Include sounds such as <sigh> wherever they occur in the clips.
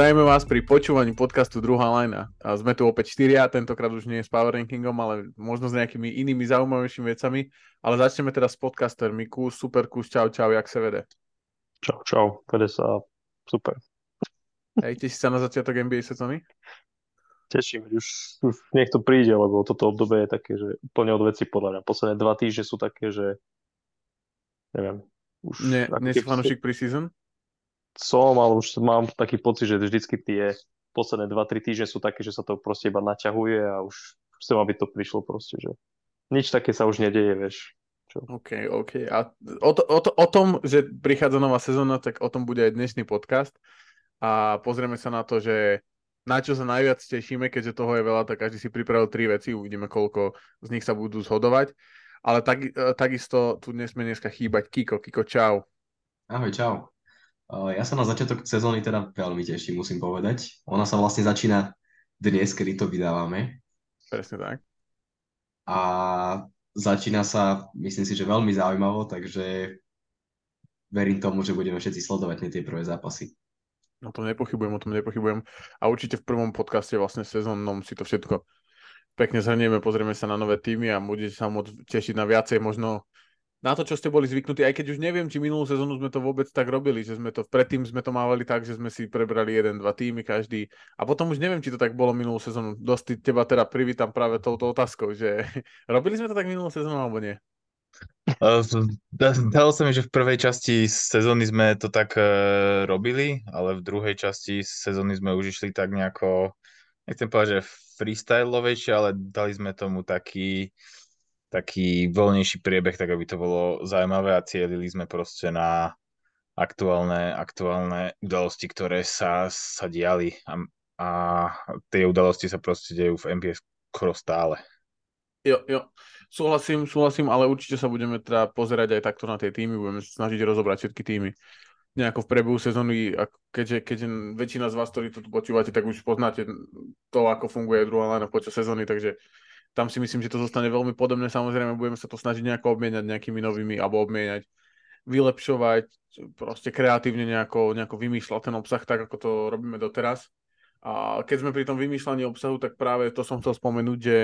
Zdravíme vás pri počúvaní podcastu Druhá lajna. A sme tu opäť štyria, tentokrát už nie s Power Rankingom, ale možno s nejakými inými zaujímavejšími vecami. Ale začneme teda s podcastermi. Kus, super kus, čau, čau, jak sa vede? Čau, čau, vede sa super. Hej, teší sa na začiatok NBA sezóny? Teším, už, už nech to príde, lebo toto obdobie je také, že úplne od veci podľa mňa. Posledné dva týždne sú také, že neviem. Už nie, nie si fanúšik pre-season? Som, ale už mám taký pocit, že vždycky tie posledné 2-3 týždne sú také, že sa to proste iba naťahuje a už chcem, aby to prišlo proste, že nič také sa už nedeje, vieš. Čo? OK, OK. A o, to, o, to, o tom, že prichádza nová sezóna, tak o tom bude aj dnešný podcast a pozrieme sa na to, že na čo sa najviac tešíme, keďže toho je veľa, tak každý si pripravil tri veci, uvidíme, koľko z nich sa budú zhodovať. Ale tak, e, takisto tu nesmie dneska chýbať Kiko. Kiko, čau. Ahoj, čau. Ja sa na začiatok sezóny teda veľmi teším, musím povedať. Ona sa vlastne začína dnes, kedy to vydávame. Presne tak. A začína sa, myslím si, že veľmi zaujímavo, takže verím tomu, že budeme všetci sledovať tie prvé zápasy. O tom nepochybujem, o tom nepochybujem. A určite v prvom podcaste vlastne sezónnom si to všetko pekne zhrnieme, pozrieme sa na nové týmy a budete sa môcť tešiť na viacej možno na to, čo ste boli zvyknutí, aj keď už neviem, či minulú sezónu sme to vôbec tak robili, že sme to, predtým sme to mávali tak, že sme si prebrali jeden, dva týmy každý a potom už neviem, či to tak bolo minulú sezónu. Dosť teba teda privítam práve touto otázkou, že <laughs> robili sme to tak minulú sezónu alebo nie? Dalo sa mi, že v prvej časti sezóny sme to tak uh, robili, ale v druhej časti sezóny sme už išli tak nejako, nechcem povedať, že freestyleovejšie, ale dali sme tomu taký, taký voľnejší priebeh, tak aby to bolo zaujímavé a cielili sme proste na aktuálne, aktuálne udalosti, ktoré sa, sa diali a, a tie udalosti sa proste dejú v NBA skoro stále. Jo, jo, súhlasím, súhlasím, ale určite sa budeme teda pozerať aj takto na tie týmy, budeme snažiť rozobrať všetky týmy nejako v prebehu sezóny, keďže, keďže väčšina z vás, ktorí to počúvate, tak už poznáte to, ako funguje druhá lana počas sezóny, takže tam si myslím, že to zostane veľmi podobné. Samozrejme, budeme sa to snažiť nejako obmieniať nejakými novými, alebo obmieniať, vylepšovať, proste kreatívne nejako, nejako vymýšľať ten obsah tak, ako to robíme doteraz. A keď sme pri tom vymýšľaní obsahu, tak práve to som chcel spomenúť, že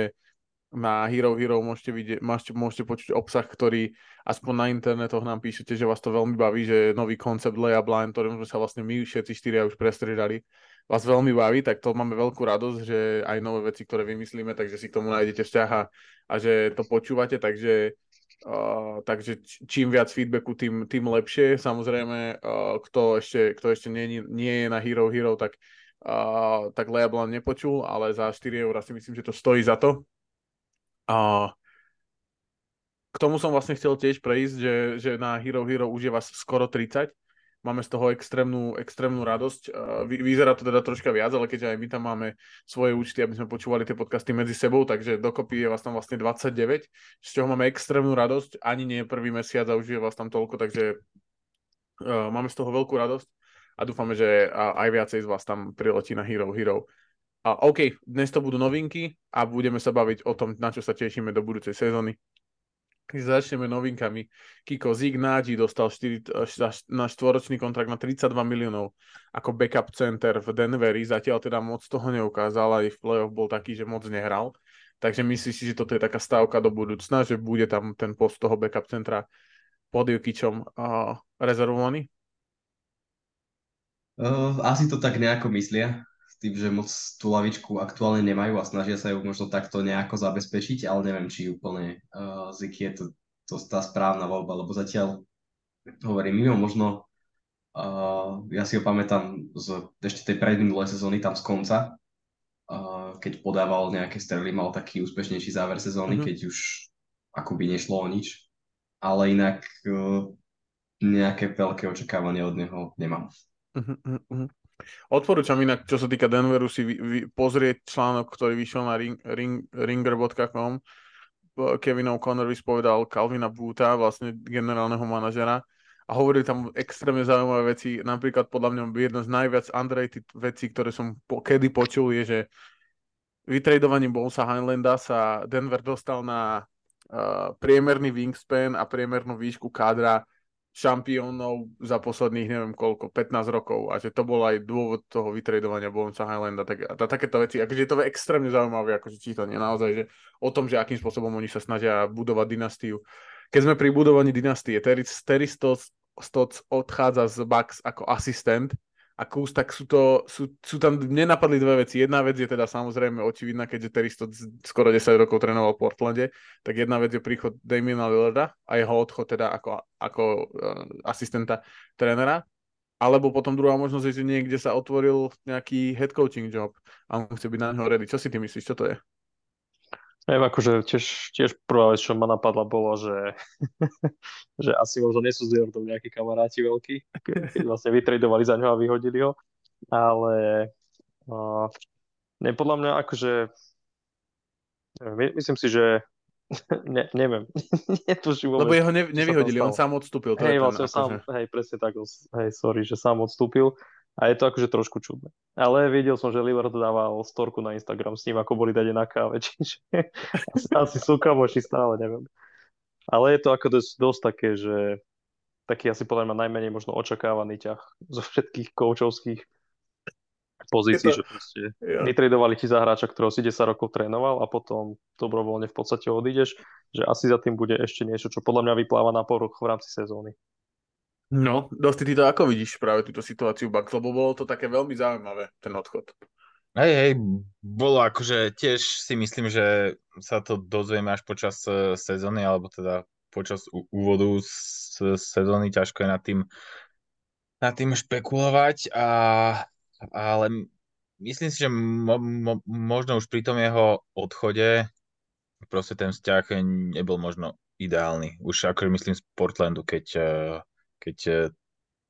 na Hero Hero môžete, vidieť, môžete, môžete počuť obsah, ktorý aspoň na internetoch nám píšete, že vás to veľmi baví, že nový koncept Leia Blind, ktorým sme sa vlastne my všetci štyria už prestriedali, vás veľmi baví, tak to máme veľkú radosť, že aj nové veci, ktoré vymyslíme, takže si k tomu nájdete vzťah a, že to počúvate, takže, uh, takže čím viac feedbacku, tým, tým lepšie. Samozrejme, uh, kto ešte, kto ešte nie, nie je na Hero Hero, tak, uh, tak Leablan nepočul, ale za 4 eur si myslím, že to stojí za to. Uh, k tomu som vlastne chcel tiež prejsť, že, že na Hero Hero už je vás skoro 30 máme z toho extrémnu, extrémnu radosť. Vyzerá to teda troška viac, ale keďže aj my tam máme svoje účty, aby sme počúvali tie podcasty medzi sebou, takže dokopy je vás tam vlastne 29, z čoho máme extrémnu radosť. Ani nie je prvý mesiac a už je vás tam toľko, takže uh, máme z toho veľkú radosť a dúfame, že aj viacej z vás tam priletí na Hero Hero. A OK, dnes to budú novinky a budeme sa baviť o tom, na čo sa tešíme do budúcej sezóny. Keď začneme novinkami, Kiko Zignádi dostal 4, na štvoročný kontrakt na 32 miliónov ako backup center v Denveri. Zatiaľ teda moc toho neukázal, aj v playoff bol taký, že moc nehral. Takže myslíš si, že toto je taká stávka do budúcna, že bude tam ten post toho backup centra pod Jokičom uh, rezervovaný? Uh, asi to tak nejako myslia tým, že moc tú lavičku aktuálne nemajú a snažia sa ju možno takto nejako zabezpečiť, ale neviem, či úplne uh, Ziky je to, to tá správna voľba, lebo zatiaľ hovorím, mimo možno uh, ja si ho pamätám z ešte tej predminulej sezóny tam z konca, uh, keď podával nejaké strely, mal taký úspešnejší záver sezóny, mm-hmm. keď už akoby nešlo o nič, ale inak uh, nejaké veľké očakávanie od neho nemám. Uh-huh, Odporúčam inak, čo sa týka Denveru, si vy, vy, pozrieť článok, ktorý vyšiel na ring, ring, ringer.com. Kevin O'Connor vyspovedal Calvina Boota, vlastne generálneho manažera a hovorili tam extrémne zaujímavé veci. Napríklad podľa mňa jedna z najviac underrated vecí, ktoré som po, kedy počul, je, že vytredovaním Bonesa Heinlanda sa Denver dostal na uh, priemerný wingspan a priemernú výšku kádra šampiónov za posledných neviem koľko, 15 rokov a že to bol aj dôvod toho vytredovania Bonesa Highlanda. Tak, a takéto veci, akože je to extrémne zaujímavé akože čítanie naozaj, že o tom, že akým spôsobom oni sa snažia budovať dynastiu. Keď sme pri budovaní dynastie, Terry, Stotts odchádza z Bucks ako asistent a Kus, tak sú, to, sú, sú tam, mne napadli dve veci. Jedna vec je teda samozrejme očividná, keďže Terry Stotts skoro 10 rokov trénoval v Portlande, tak jedna vec je príchod Damiena Lillarda a jeho odchod teda ako, ako uh, asistenta trénera. Alebo potom druhá možnosť je, že niekde sa otvoril nejaký head coaching job a on chce byť na neho ready. Čo si ty myslíš, čo to je? Neviem, akože tiež, tiež prvá vec, čo ma napadla, bolo, že, <laughs> že asi možno nie sú s Lillardom nejakí kamaráti veľkí, keď vlastne vytredovali za ňo a vyhodili ho. Ale uh, ne, podľa mňa akože my, myslím si, že <laughs> ne, neviem. <laughs> Netuším vôbec. Lebo jeho ne, nevyhodili, on sám odstúpil. hej, vlastne akože... sám, hej, presne tak, hej, sorry, že sám odstúpil. A je to akože trošku čudné. Ale videl som, že Lillard dával storku na Instagram s ním, ako boli dať na káve, <laughs> čiže asi, sú kamoši stále, neviem. Ale je to ako dosť, dosť také, že taký asi podľa mňa najmenej možno očakávaný ťah zo všetkých koučovských pozícií, to, že proste ja. vytredovali ti za hráča, ktorého si 10 rokov trénoval a potom dobrovoľne v podstate odídeš, že asi za tým bude ešte niečo, čo podľa mňa vypláva na poruch v rámci sezóny. No, dosť ty to ako vidíš práve túto situáciu Bucks, lebo bolo to také veľmi zaujímavé, ten odchod. Hej, hej, bolo akože tiež si myslím, že sa to dozvieme až počas e, sezóny, alebo teda počas úvodu z sezóny, ťažko je nad tým, nad tým špekulovať, a, ale myslím si, že mo, mo, možno už pri tom jeho odchode proste ten vzťah nebol možno ideálny. Už akože myslím z Portlandu, keď e, keď eh,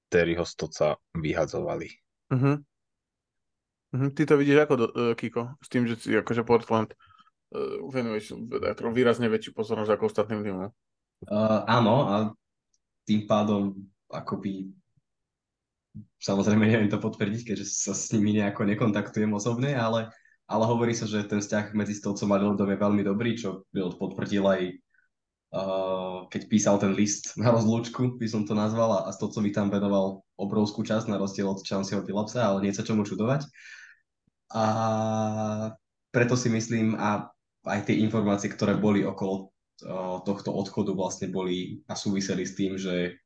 Terryho Stoca vyhadzovali. Uh-huh. Uh-huh. Ty to vidíš ako, do, uh, Kiko? S tým, že si akože Portland uh, venuješ výrazne väčšiu pozornosť ako ostatným týmom. Uh, áno, a tým pádom akoby samozrejme neviem to potvrdiť, keďže sa s nimi nejako nekontaktujem osobne, ale, ale hovorí sa, že ten vzťah medzi Stolcom a Lildom je veľmi dobrý, čo potvrdil aj keď písal ten list <laughs> na rozlúčku, by som to nazval, a Stocovi tam venoval obrovskú časť na rozdiel od Chanceho Philipsa, ale nie sa čomu čudovať. A preto si myslím, a aj tie informácie, ktoré boli okolo uh, tohto odchodu vlastne boli a súviseli s tým, že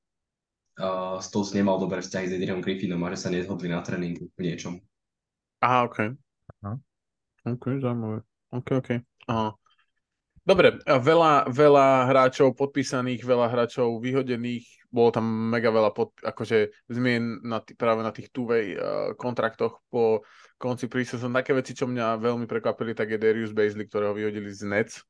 uh, Stolz nemal dobré vzťahy s Adrianom Griffinom a že sa nezhodli na tréningu v niečom. Aha, OK. Aha. OK, zaujímavé. OK, OK. Aha. Dobre, veľa, veľa hráčov podpísaných, veľa hráčov vyhodených, bolo tam mega veľa pod, akože zmien na t- práve na tých two-way uh, kontraktoch po konci preseason. Také veci, čo mňa veľmi prekvapili, tak je Darius Bazley, ktorého vyhodili z Nets.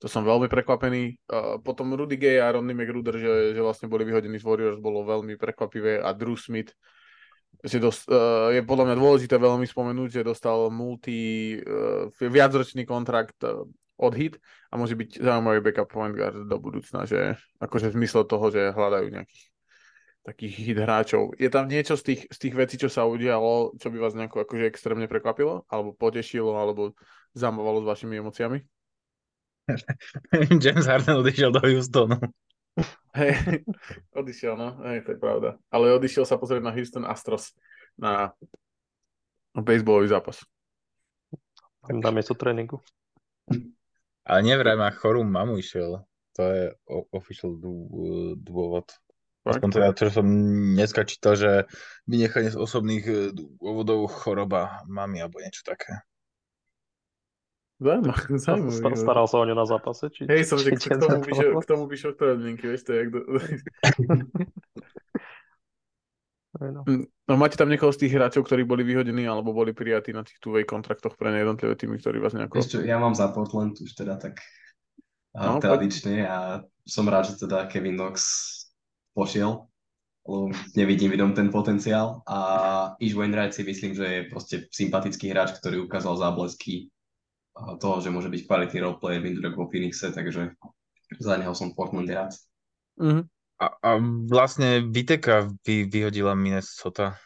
To som veľmi prekvapený. Uh, potom Rudy Gay a Ronny McGruder, že, že vlastne boli vyhodení z Warriors, bolo veľmi prekvapivé. A Drew Smith, že dost, uh, je podľa mňa dôležité veľmi spomenúť, že dostal multi, uh, viacročný kontrakt uh, od hit a môže byť zaujímavý backup point guard do budúcna, že akože v zmysle toho, že hľadajú nejakých takých hit hráčov. Je tam niečo z tých, z tých vecí, čo sa udialo, čo by vás nejako akože extrémne prekvapilo, alebo potešilo, alebo zamovalo s vašimi emóciami? <laughs> James Harden odišiel do Houstonu. Hej, <laughs> odišiel, no, hej, to je pravda. Ale odišiel sa pozrieť na Houston Astros na baseballový zápas. Tam miesto tréningu. <laughs> Ale nevraj má chorú mamu išiel. To je official dôvod. Aspoň teda, čo som dneska čítal, že vynechanie z osobných e, dôvodov choroba mamy alebo niečo také. Zaujímavé, zaujímavé. Staral sa o ňu na zápase? Či, Hej, som, že k tomu, vyšiel, k tomu vyšiel ktoré linky, vieš, to je jak do... <laughs> No. no. máte tam niekoho z tých hráčov, ktorí boli vyhodení alebo boli prijatí na tých two kontraktoch pre jednotlivé týmy, ktorí vás nejako... Ešte, ja mám za Portland už teda tak no, tradične a som rád, že teda Kevin Knox pošiel, lebo nevidím vidom ten potenciál a Ish Wainwright si myslím, že je proste sympatický hráč, ktorý ukázal záblesky toho, že môže byť kvalitný roleplayer Windrek vo Phoenixe, takže za neho som Portland rád. Mm-hmm. A, a vlastne Viteka vy, vyhodila Minnesota.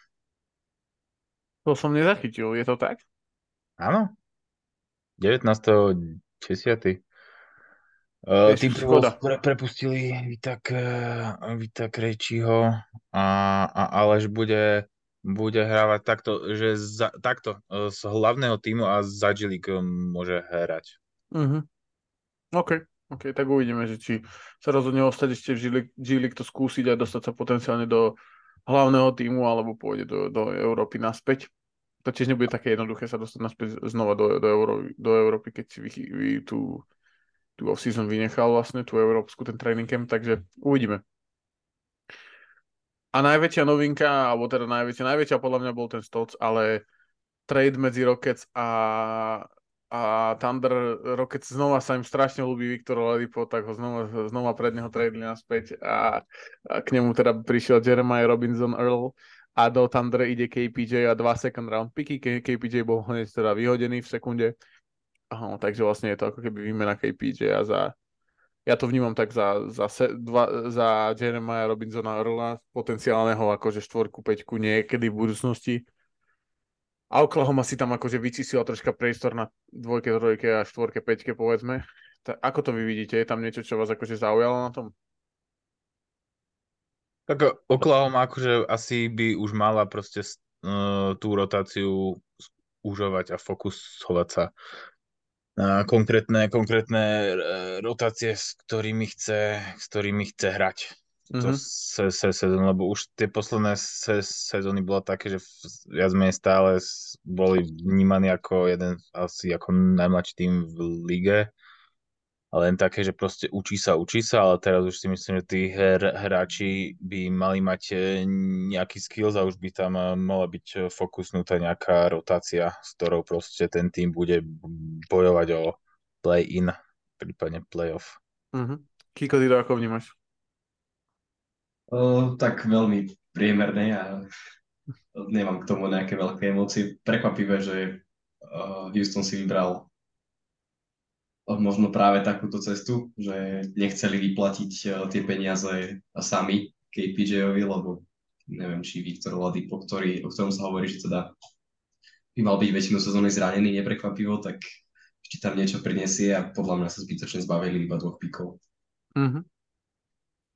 To som nezachytil, je to tak? Áno. 19.10. Uh, Vieš, tým pre, prepustili Vitak, uh, Vitak Krejčího a, a Aleš bude, bude hrávať takto, že za, takto uh, z hlavného týmu a Zadžilik um, môže hrať. Mhm. OK, OK, tak uvidíme, že či sa rozhodne ostať ešte v G-League to skúsiť a dostať sa potenciálne do hlavného týmu alebo pôjde do, do Európy naspäť. To tiež nebude také jednoduché sa dostať naspäť znova do, do, Euró, do Európy, keď si vy, vy tú tú off-season vynechal vlastne, tú európsku, ten training camp, takže uvidíme. A najväčšia novinka, alebo teda najväčšia, najväčšia podľa mňa bol ten Stolc, ale trade medzi Rockets a, a Thunder. Rockets znova sa im strašne ľúbi Viktor Oladipo, tak ho znova, znova pred neho tradeli naspäť a, a k nemu teda prišiel Jeremiah Robinson Earl a do Thunder ide KPJ a dva second round picky. KPJ bol hneď teda vyhodený v sekunde Aha, takže vlastne je to ako keby výmena KPJ a za ja to vnímam tak za, za, se, dva, za Jeremiah Robinsona Earla, potenciálneho akože štvorku, peťku niekedy v budúcnosti. A Oklahoma si tam akože vyčísila troška priestor na dvojke, trojke a štvorke, peťke povedzme. Ta, ako to vy vidíte? Je tam niečo, čo vás akože zaujalo na tom? Tak Oklahoma akože asi by už mala proste uh, tú rotáciu užovať a fokusovať sa na konkrétne, konkrétne e, rotácie, s ktorými chce, s ktorými chce hrať túto mm-hmm. se, se, lebo už tie posledné se, sezóny bola také, že viac menej stále boli vnímaní ako jeden asi ako najmladší tým v lige len také, že proste učí sa, učí sa, ale teraz už si myslím, že tí her, hráči by mali mať e, nejaký skills a už by tam e, mala byť e, fokusnutá nejaká rotácia, s ktorou proste ten tým bude bojovať o play-in, prípadne play-off. Mm-hmm. Kiko, ty to ako vnímaš? Tak veľmi priemerné a nemám k tomu nejaké veľké emócie. Prekvapivé, že Houston si vybral možno práve takúto cestu, že nechceli vyplatiť tie peniaze sami KPJ-ovi, lebo neviem, či Viktor Ladipo, ktorý, o ktorom sa hovorí, že teda by mal byť väčšinu sezóny zranený, neprekvapivo, tak či tam niečo prinesie a podľa mňa sa zbytočne zbavili iba dvoch pikov. Mm-hmm.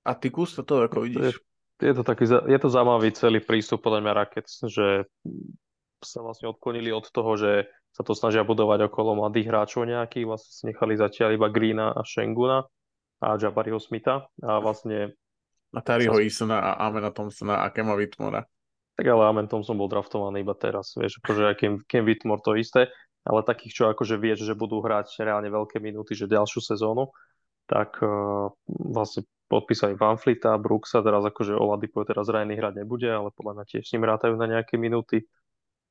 A ty kus to ako vidíš? Je, je, to taký, je to zaujímavý celý prístup podľa mňa Rakec, že sa vlastne odklonili od toho, že sa to snažia budovať okolo mladých hráčov nejakých, vlastne si nechali zatiaľ iba Greena a Shenguna a Jabariho Smitha a vlastne a Tariho sa... Isona a Amena Thompsona a Kema Whitmora. Tak ale Amen Thompson bol draftovaný iba teraz, vieš, akože Kem, Kem Whitmore to isté, ale takých, čo akože vieš, že budú hrať reálne veľké minúty, že ďalšiu sezónu, tak uh, vlastne podpísali Van Fleeta, Brooksa, teraz akože Oladipo teraz zranený hrať nebude, ale podľa mňa tiež s ním rátajú na nejaké minúty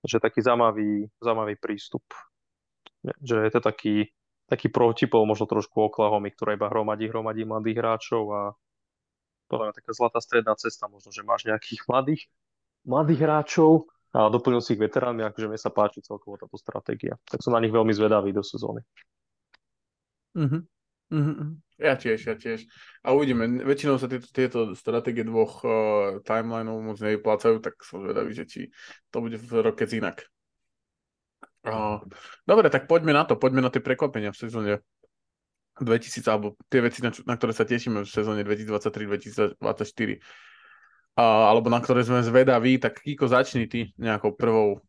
že taký zaujímavý, zaujímavý prístup. Že je to taký, taký protipol možno trošku Oklahomy, ktorá iba hromadí, hromadí mladých hráčov a podľa mňa taká zlatá stredná cesta, možno, že máš nejakých mladých, mladých hráčov a doplnil si ich veteránmi, akože mne sa páči celkovo táto stratégia. Tak som na nich veľmi zvedavý do sezóny. Mm-hmm. Mm-hmm. Ja tiež, ja tiež. A uvidíme, väčšinou sa tieto, tieto stratégie dvoch uh, timelineov moc nevyplácajú, tak som zvedavý, že či to bude v rokec inak. Uh, dobre, tak poďme na to, poďme na tie prekvapenia v sezóne 2000, alebo tie veci, na, na ktoré sa tešíme v sezóne 2023-2024. Uh, alebo na ktoré sme zvedaví, tak Kiko, začni ty nejakou prvou.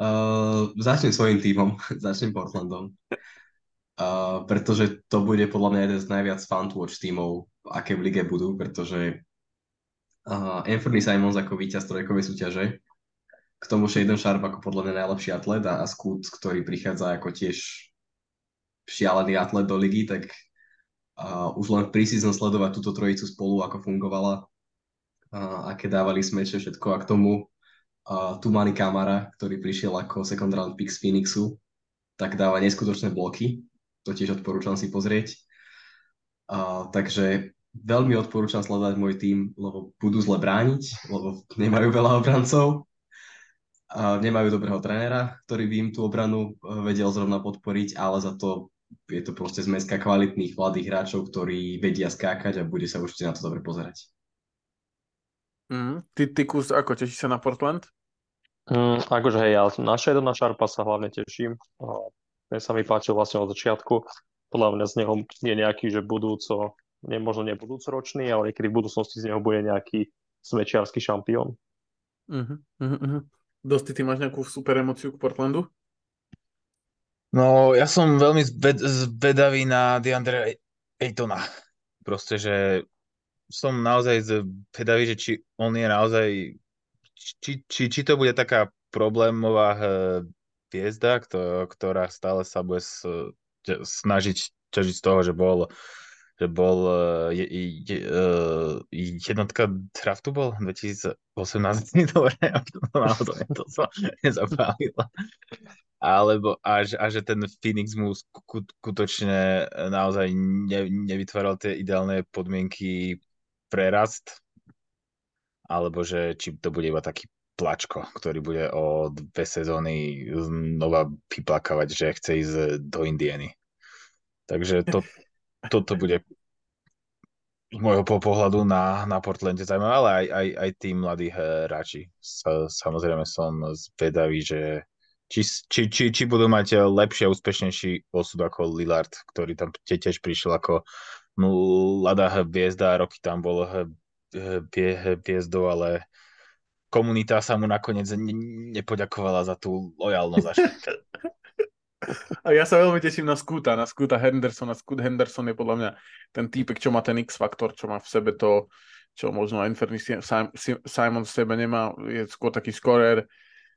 Uh, začnem svojim týmom, <laughs> začnem Portlandom. Pretože to bude podľa mňa jeden z najviac fun to watch tímov, aké v lige budú, pretože uh, Anthony Simons ako víťaz trojkovej súťaže, k tomu Shaden Sharp ako podľa mňa najlepší atlet a, a Scoot, ktorý prichádza ako tiež šialený atlet do ligy, tak uh, už len v preseason sledovať túto trojicu spolu, ako fungovala, uh, aké dávali smeče, všetko. A k tomu uh, Tumani Kamara, ktorý prišiel ako second round pick z Phoenixu, tak dáva neskutočné bloky to tiež odporúčam si pozrieť. Uh, takže veľmi odporúčam sledovať môj tým, lebo budú zle brániť, lebo nemajú veľa obrancov, uh, nemajú dobrého trénera, ktorý by im tú obranu uh, vedel zrovna podporiť, ale za to je to proste zmeska kvalitných mladých hráčov, ktorí vedia skákať a bude sa určite na to dobre pozerať. Mm, ty, ty kus, ako tešíš sa na Portland? Mm, akože hej, ja na Shadona Sharpa sa hlavne teším. Ten sa mi páčil vlastne od začiatku. podľa mňa z neho je nejaký, že budúco, nie, možno nie budúcoročný, ale niekedy v budúcnosti z neho bude nejaký smečiarsky šampión. Uh-huh, uh-huh. Dosti, ty máš nejakú super emociu k Portlandu? No, ja som veľmi zved, zvedavý na DeAndre Aytona. Proste, že som naozaj zvedavý, že či on je naozaj, či, či, či to bude taká problémová hviezda, ktorá stále sa bude snažiť ťažiť z toho, že bol že bol je, je, je, jednotka draftu bol? 2018, <laughs> dobre, to sa nezapálilo. Alebo a, a že ten Phoenix mu skutočne naozaj ne, nevytváral tie ideálne podmienky prerast, alebo že či to bude iba taký plačko, ktorý bude o dve sezóny znova vyplakávať, že chce ísť do Indieny. Takže to, toto bude z môjho pohľadu na, na Portlande zaujímavé, ale aj, aj, aj tí mladí hráči. Sa, samozrejme som zvedavý, že či, či, či, či budú mať lepší a úspešnejší osud ako Lillard, ktorý tam tiež prišiel ako mladá hviezda, roky tam bol hviezdou, ale komunita sa mu nakoniec nepoďakovala za tú lojalnosť. <laughs> A ja sa veľmi teším na Scoota, na Scoota Hendersona. Scoot Henderson je podľa mňa ten týpek, čo má ten X-faktor, čo má v sebe to, čo možno Anthony Simon v sebe nemá. Je skôr taký skorer.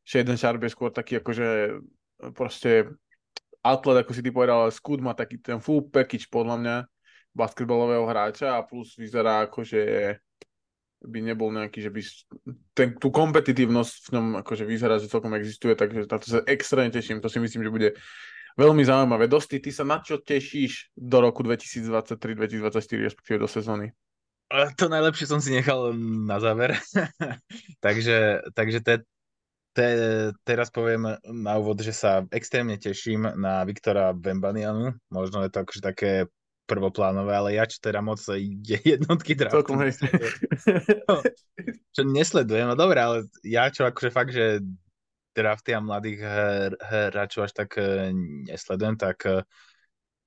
Shaden Sharp je skôr taký akože proste atlet, ako si ty povedal, ale Scoot má taký ten full package podľa mňa basketbalového hráča a plus vyzerá ako, že by nebol nejaký, že by ten, tú kompetitívnosť v ňom akože vyzerá, že celkom existuje, takže na to sa extrémne teším, to si myslím, že bude veľmi zaujímavé. Dosti, ty sa na čo tešíš do roku 2023-2024, respektíve do sezóny? To najlepšie som si nechal na záver. <laughs> takže takže te, te, teraz poviem na úvod, že sa extrémne teším na Viktora Bembanianu. Možno je to akože také prvoplánové, ale ja čo teda moc jednotky draftu. čo nesledujem, no dobré, ale ja čo akože fakt, že drafty a mladých hráčov až tak e, nesledujem, tak, e,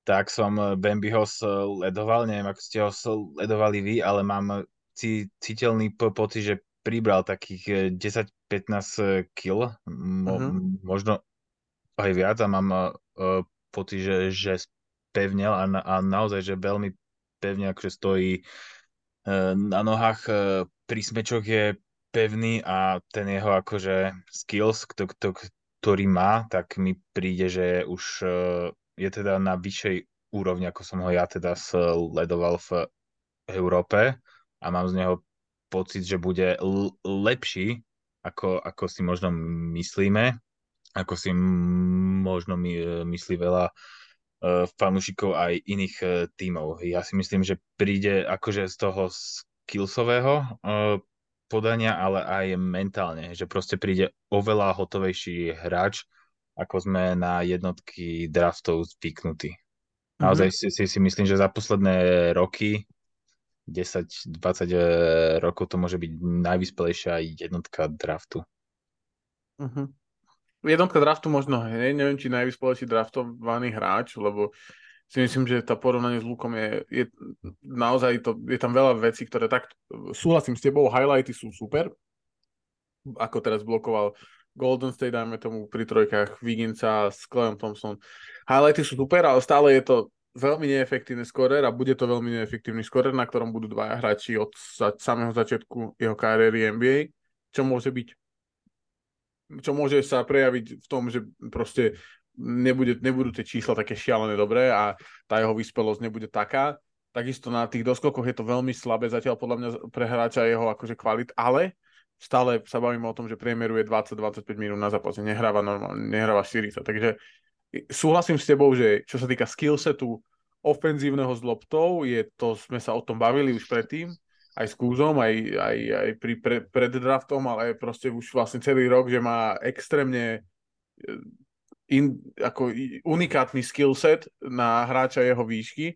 tak som Bambiho sledoval, neviem, ako ste ho sledovali vy, ale mám citeľný pocit, že pribral takých 10-15 e, kg, mo, uh-huh. možno aj viac a mám uh, pocit, že, že spevnel a, a naozaj, že veľmi pevne akože stojí e, na nohách. E, prísmečok je pevný a ten jeho akože skills, kto, kto, ktorý má, tak mi príde, že už e, je teda na vyššej úrovni, ako som ho ja teda sledoval v Európe a mám z neho pocit, že bude lepší, ako, ako si možno myslíme, ako si možno my, myslí veľa fanúšikov aj iných e, tímov. Ja si myslím, že príde akože z toho skillsového e, podania, ale aj mentálne, že proste príde oveľa hotovejší hráč, ako sme na jednotky draftov zvyknutí. Mhm. Naozaj mm-hmm. si, si, myslím, že za posledné roky 10-20 rokov to môže byť najvyspelejšia jednotka draftu. Uh-huh jednotka draftu možno, hej, neviem, či najvyspelejší draftovaný hráč, lebo si myslím, že tá porovnanie s Lukom je, je naozaj, to, je tam veľa vecí, ktoré tak, súhlasím s tebou, highlighty sú super, ako teraz blokoval Golden State, dajme tomu pri trojkách Wigginsa s Clem Thompson. Highlighty sú super, ale stále je to veľmi neefektívny skorer a bude to veľmi neefektívny skorer, na ktorom budú dvaja hráči od samého začiatku jeho kariéry NBA, čo môže byť čo môže sa prejaviť v tom, že proste nebude, nebudú tie čísla také šialené dobré a tá jeho vyspelosť nebude taká. Takisto na tých doskokoch je to veľmi slabé zatiaľ podľa mňa pre hráča jeho akože kvalit, ale stále sa bavíme o tom, že priemeruje 20-25 minút na zápase, nehráva normálne, nehráva 40. Takže súhlasím s tebou, že čo sa týka skillsetu ofenzívneho s loptou, je to, sme sa o tom bavili už predtým, aj s Kúzom, aj, aj, aj pri pre, pred draftom, ale proste už vlastne celý rok, že má extrémne eh, in, ako unikátny skillset na hráča jeho výšky.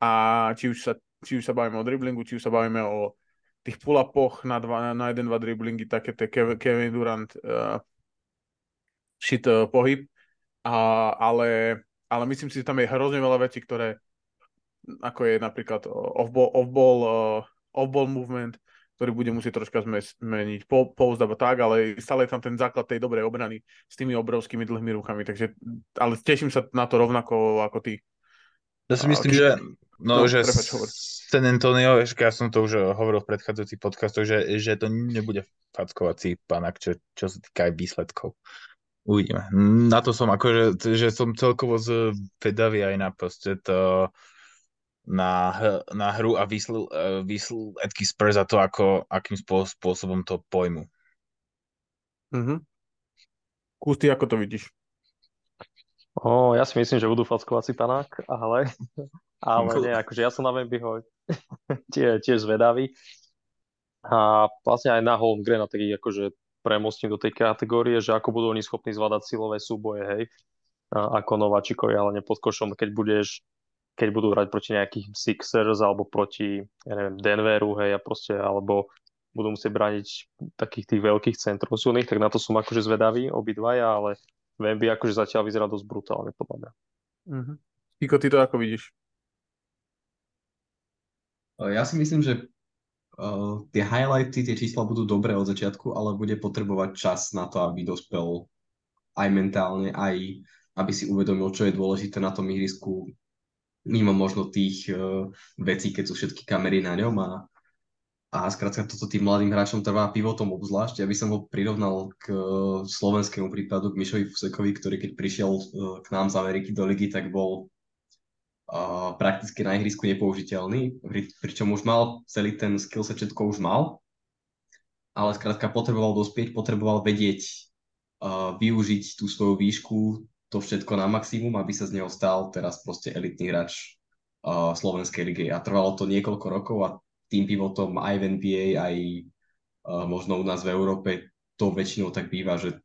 A či už sa, či už sa bavíme o driblingu, či už sa bavíme o tých pull-upoch na, dva, na jeden, dva driblingy, také tie Kevin Durant uh, shit uh, pohyb, a, ale ale myslím si, že tam je hrozne veľa vecí, ktoré ako je napríklad off-ball, off-ball, uh, off-ball movement, ktorý bude musieť troška zmeniť po, post tak, ale stále je tam ten základ tej dobrej obrany s tými obrovskými dlhými rukami, takže ale teším sa na to rovnako ako ty. Ja si myslím, že, no, no, že San Antonio, ja som to už hovoril v predchádzajúcich podcastoch, že, že to nebude fackovací panak, čo, čo sa týka aj výsledkov. Uvidíme. Na to som akože, že som celkovo zvedavý aj na proste to, na, na hru a výsl, výsledky Spurs a to, ako, akým spôsobom to pojmu. Mhm. Kus, ty ako to vidíš? O, ja si myslím, že budú fackovací panák, ale, <laughs> ale nie, akože ja som na Wembyho <laughs> tie, tiež zvedavý. A vlastne aj na Holmgren a taký akože premostím do tej kategórie, že ako budú oni schopní zvládať silové súboje, hej, a, ako Nováčikovi, ale nepod košom, keď budeš keď budú hrať proti nejakých Sixers alebo proti, ja neviem, Denveru, hej, a proste, alebo budú musieť brániť takých tých veľkých centrov silných, tak na to som akože zvedavý, obidvaja, ale Wemby akože zatiaľ vyzerá dosť brutálne, podľa mňa. Mm-hmm. Iko, ty to ako vidíš? Ja si myslím, že uh, tie highlighty, tie čísla budú dobré od začiatku, ale bude potrebovať čas na to, aby dospel aj mentálne, aj aby si uvedomil, čo je dôležité na tom ihrisku, mimo možno tých uh, vecí, keď sú všetky kamery na ňom a, a skrátka toto tým mladým hráčom trvá pivotom obzvlášť. Ja by som ho prirovnal k uh, slovenskému prípadu, k Mišovi Fusekovi, ktorý keď prišiel uh, k nám z Ameriky do ligy, tak bol uh, prakticky na ihrisku nepoužiteľný, pričom už mal celý ten skillset všetko už mal, ale skrátka potreboval dospieť, potreboval vedieť uh, využiť tú svoju výšku, to všetko na maximum, aby sa z neho stal teraz proste elitný hráč uh, Slovenskej ligy. A trvalo to niekoľko rokov a tým pivotom aj v NBA, aj uh, možno u nás v Európe to väčšinou tak býva, že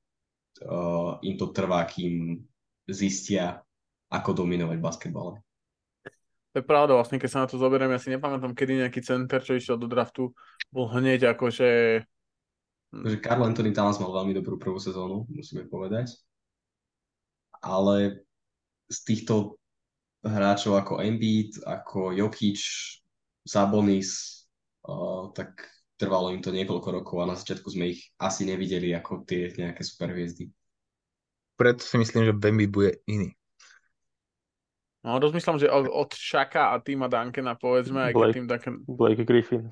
uh, im to trvá, kým zistia, ako dominovať v basketbale. To je pravda, vlastne keď sa na to zoberiem, ja si nepamätám, kedy nejaký center, čo išiel do draftu, bol hneď akože... Že Karl Anthony Towns mal veľmi dobrú prvú sezónu, musíme povedať. Ale z týchto hráčov ako Embiid, ako Jokic, Sabonis, uh, tak trvalo im to niekoľko rokov a na začiatku sme ich asi nevideli ako tie nejaké superhviezdy. Preto si myslím, že Bambi bude iný. No, rozmýšľam, že od, od Šaka a týma Duncana, povedzme, aj Blake, tým Duncan... Blake Griffin.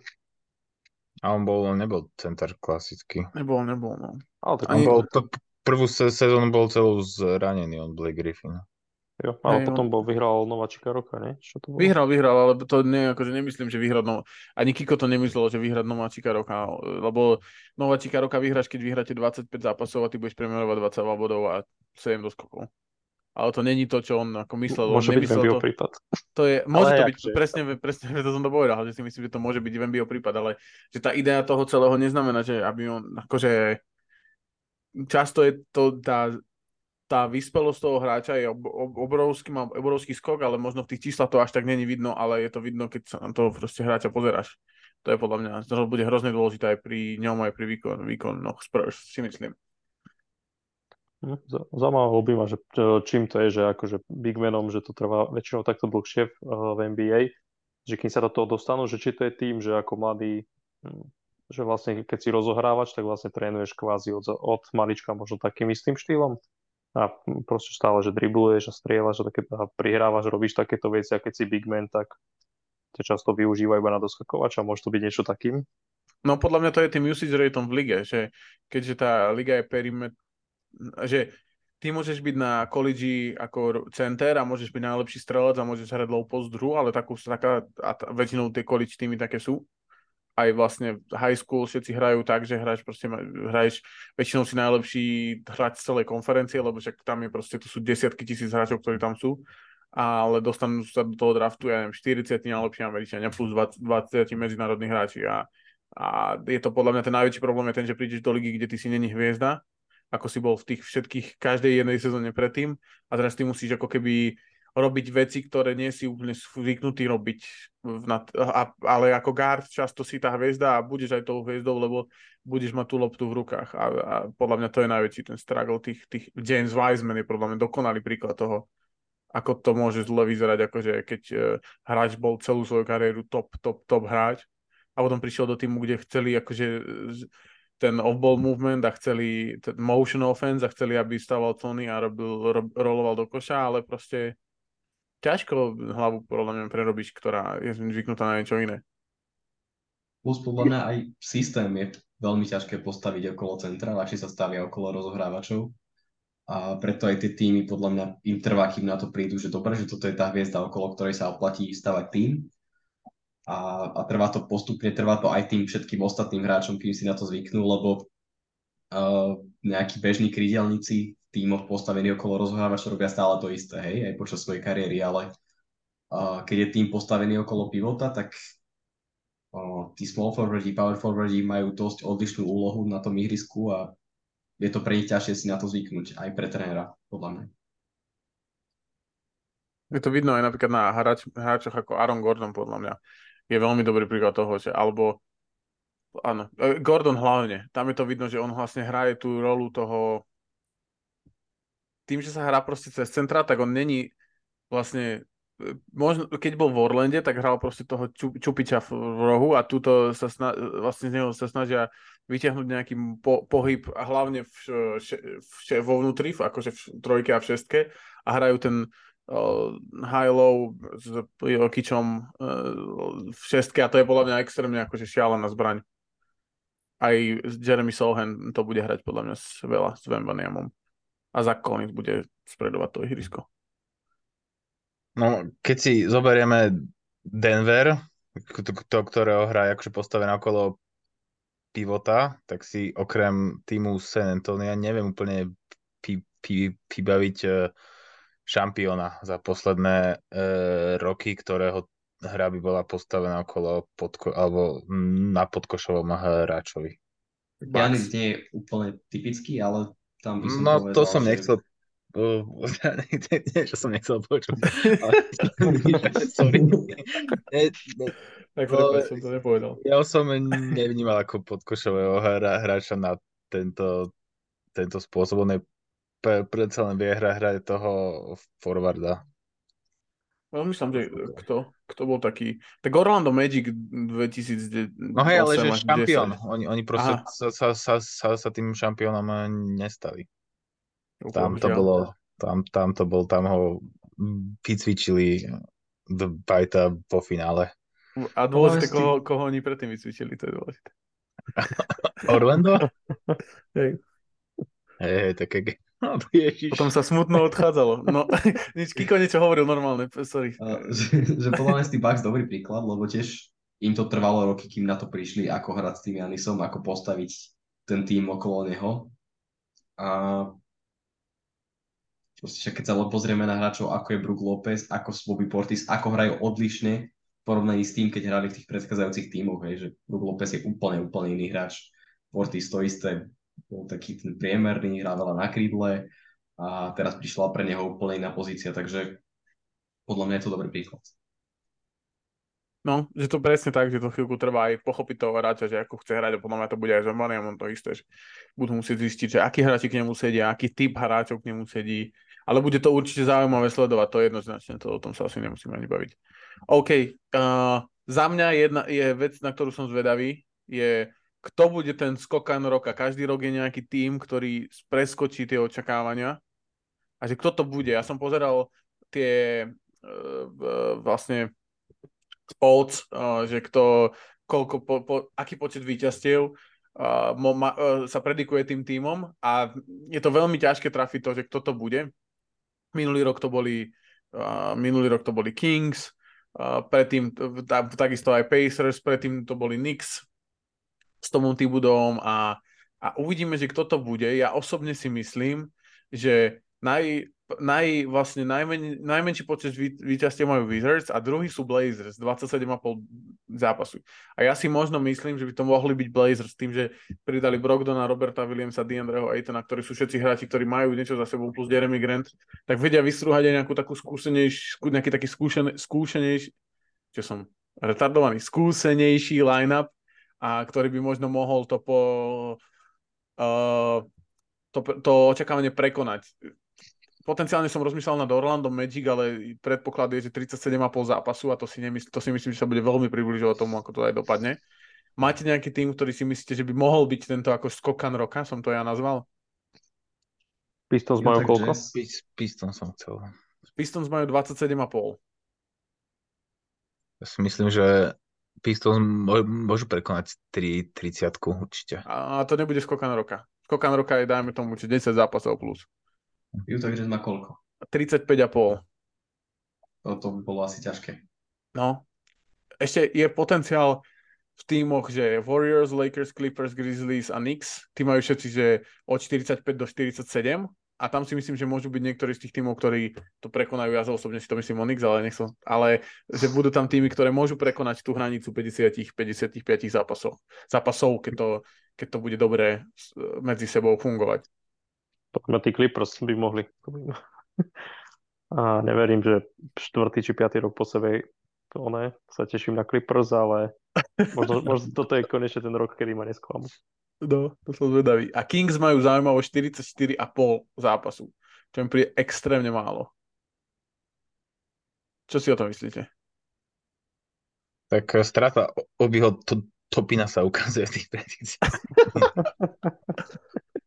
A on bol, on nebol center klasický. Nebol, nebol, no. Ale tak on Ani... bol, p- prvú se- sezónu bol celú zranený, on Blake Griffin. Jo, ale Hej, potom no. bol, vyhral Nováčika roka, nie? Čo to bolo? Vyhral, vyhral, ale to nie, akože nemyslím, že vyhrať no... Ani Kiko to nemyslel, že vyhrať Nováčika roka, lebo Nováčika roka vyhráš, keď vyhráte 25 zápasov a ty budeš premerovať 22 bodov a 7 doskokov. Ale to není to, čo on ako myslel. on Môže byť nemyslel Wembyho to, prípad. to je, môže Ale to byť, to je? presne, presne to som to povedal, že si myslím, že to môže byť Wembyho prípad, ale že tá idea toho celého neznamená, že aby on, akože často je to tá, tá vyspelosť toho hráča je ob, ob, obrovský, má obrovský skok, ale možno v tých číslach to až tak není vidno, ale je to vidno, keď sa na toho proste hráča pozeráš. To je podľa mňa, to bude hrozne dôležité aj pri ňom, aj pri výkon, výkonoch Spurs, si myslím. Hm, za- Zaujímalo by ma, že čím to je, že akože big manom, že to trvá väčšinou takto dlhšie v, v NBA, že kým sa do toho dostanú, že či to je tým, že ako mladý, hm, že vlastne keď si rozohrávač, tak vlastne trénuješ kvázi od, od malička možno takým istým štýlom a proste stále, že dribluješ a strieľaš a, také, a prihrávaš, robíš takéto veci a keď si big man, tak ťa často využívajú iba na doskakovača, môže to byť niečo takým. No podľa mňa to je tým usage rateom v lige, že keďže tá liga je perimet, že ty môžeš byť na college ako center a môžeš byť najlepší strelec a môžeš hrať low post hru, ale takú, taká, a t- väčšinou tie college týmy také sú. Aj vlastne high school všetci hrajú tak, že hráš proste, hraješ, väčšinou si najlepší hráč z celej konferencie, lebo však tam je proste, to sú desiatky tisíc hráčov, ktorí tam sú. Ale dostanú sa do toho draftu, ja neviem, 40 najlepší Američania plus 20, 20 medzinárodní hráči. A, a je to podľa mňa ten najväčší problém je ten, že prídeš do ligy, kde ty si není hviezda, ako si bol v tých všetkých, každej jednej sezóne predtým. A teraz ty musíš ako keby robiť veci, ktoré nie si úplne zvyknutý robiť, a, ale ako guard často si tá hviezda a budeš aj tou hviezdou, lebo budeš mať tú loptu v rukách. A, a podľa mňa to je najväčší ten struggle tých, tých James Wiseman je podľa mňa dokonalý príklad toho, ako to môže zle vyzerať, akože keď uh, hráč bol celú svoju kariéru top, top, top hráč a potom prišiel do týmu, kde chceli akože ten off-ball movement a chceli ten motion offense a chceli, aby stával Tony a robil, ro, roloval do koša, ale proste ťažko hlavu podľa mňa prerobíš, ktorá je zvyknutá na niečo iné. Plus podľa mňa aj systém je veľmi ťažké postaviť okolo centra, ľahšie sa stavia okolo rozohrávačov. A preto aj tie týmy podľa mňa im trvá, kým na to prídu, že dobre, že toto je tá hviezda, okolo ktorej sa oplatí stavať tým. A, a trvá to postupne, trvá to aj tým všetkým ostatným hráčom, kým si na to zvyknú, lebo uh, nejakí bežní krydelníci tímoch postavení okolo rozohrávačov robia stále to isté, hej, aj počas svojej kariéry, ale uh, keď je tým postavený okolo pivota, tak o, tí small forwardi, power forwardi majú dosť odlišnú úlohu na tom ihrisku a je to pre nich ťažšie si na to zvyknúť, aj pre trénera, podľa mňa. Je to vidno aj napríklad na hráč, hráčoch ako Aaron Gordon, podľa mňa. Je veľmi dobrý príklad toho, že alebo áno, e, Gordon hlavne. Tam je to vidno, že on vlastne hraje tú rolu toho tým, že sa hrá proste cez centra, tak on není vlastne možno, keď bol v Orlande, tak hral proste toho Čupiča v rohu a túto sa sna- vlastne z neho sa snažia vyťahnuť nejaký po- pohyb a hlavne v, v, v, vo vnútri, akože v trojke a v šestke a hrajú ten uh, high-low s Jokičom uh, v šestke a to je podľa mňa extrémne akože šialená zbraň. Aj Jeremy Sohan to bude hrať podľa mňa veľa s Vembaniamom. A Zach Collins bude spredovať to ihrisko. No, keď si zoberieme Denver, to, ktorého hrá akože postavené okolo pivota, tak si okrem týmu San Antonio neviem úplne vybaviť e, šampióna za posledné e, roky, ktorého hra by bola postavená okolo podko- alebo na podkošovom hráčovi. Janis nie je úplne typický, ale tam by som No povedal, to som že... nechcel Uh, <laughs> nie, čo som nechcel počuť. <laughs> <laughs> Sorry. Ne, ne, tak prepáč, som to nepovedal. Ja som nevnímal ako podkošového hra, hráča na tento, tento spôsob. On je pre, predsa len vie hra, hrať toho forwarda. No myslím, že kto, kto bol taký... Tak Orlando Magic 2000 No hej, ale že šampión. Oni, oni proste sa, sa, sa, sa, sa tým šampiónom nestali. Tam to bolo, tam, tam to bol, tam ho vycvičili Bajta po finále. A dôležité, koho, koho oni predtým vycvičili, to je dôležité. <laughs> <laughs> Orlando? Hej. Hej, hej, také... <laughs> Ježiš. Potom sa smutno odchádzalo. No, <laughs> nič, Kiko niečo hovoril normálne, sorry. Uh, že, že podľa mňa tý Bucks dobrý príklad, lebo tiež im to trvalo roky, kým na to prišli, ako hrať s tým Janisom, ako postaviť ten tým okolo neho. A Proste, keď sa pozrieme na hráčov, ako je Brook Lopez, ako Bobby Portis, ako hrajú odlišne v porovnaní s tým, keď hrali v tých predchádzajúcich tímoch, hej, že Brook Lopez je úplne, úplne iný hráč. Portis to isté, bol taký ten priemerný, hrá veľa na krídle a teraz prišla pre neho úplne iná pozícia, takže podľa mňa je to dobrý príklad. No, že to presne tak, že to chvíľku trvá aj pochopiť toho hráča, že ako chce hrať a podľa mňa to bude aj za on to isté, že budú musieť zistiť, že aký hráči k nemu sedia, aký typ hráčov k nemu sedí, ale bude to určite zaujímavé sledovať, to je jednoznačne, to, o tom sa asi nemusíme ani baviť. OK, uh, za mňa jedna je vec, na ktorú som zvedavý, je kto bude ten skokan roka. Každý rok je nejaký tým, ktorý preskočí tie očakávania a že kto to bude. Ja som pozeral tie uh, vlastne polls, uh, že kto, koľko, po, po, aký počet víťazstiev uh, sa predikuje tým týmom a je to veľmi ťažké trafiť to, že kto to bude. Minulý rok to boli, minulý rok to boli Kings, predtým takisto aj Pacers, predtým to boli Knicks s Tomom Tibudom a, a uvidíme, že kto to bude. Ja osobne si myslím, že naj, naj, vlastne najmen, najmenší počet víťazstiev majú Wizards a druhý sú Blazers, 27,5 zápasu. A ja si možno myslím, že by to mohli byť Blazers tým, že pridali Brogdona, Roberta Williamsa, DeAndreho Aitona, ktorí sú všetci hráči, ktorí majú niečo za sebou, plus Jeremy Grant, tak vedia vystrúhať aj nejakú takú skúsenejší, nejaký taký skúšen, skúšenejší, čo som retardovaný, skúsenejší line-up, a ktorý by možno mohol to po uh, to, to očakávanie prekonať potenciálne som rozmýšľal nad Orlando Magic, ale predpoklad je, že 37,5 zápasu a to si, nemysl, to si myslím, že sa bude veľmi približovať tomu, ako to aj dopadne. Máte nejaký tým, ktorý si myslíte, že by mohol byť tento ako skokan roka, som to ja nazval? Pistons majú koľko? Jazz. Pis- Piston som chcel. Pistons majú 27,5. Ja si myslím, že Pistons môžu prekonať 3 30 určite. A to nebude skokan roka. Skokan roka je, dajme tomu, že 10 zápasov plus. Utah Jazz má koľko? 35,5. No, to by bolo asi ťažké. No. Ešte je potenciál v tímoch, že Warriors, Lakers, Clippers, Grizzlies a Knicks, tí majú všetci, že od 45 do 47 a tam si myslím, že môžu byť niektorí z tých tímov, ktorí to prekonajú, ja osobne si to myslím o ale nech som, ale že budú tam týmy, ktoré môžu prekonať tú hranicu 50 55 zápasov. Zápasov, keď to, keď to bude dobre medzi sebou fungovať. Mňa tí Clippers by mohli. A neverím, že štvrtý či piatý rok po sebe to ne, sa teším na Clippers, ale možno, možno toto je konečne ten rok, kedy ma nesklamú. No, to som zvedavý. A Kings majú zaujímavé 44,5 zápasu, čo mi príde extrémne málo. Čo si o tom myslíte? Tak eh, strata o- Obiho to, Topina sa ukazuje v tých predikciách.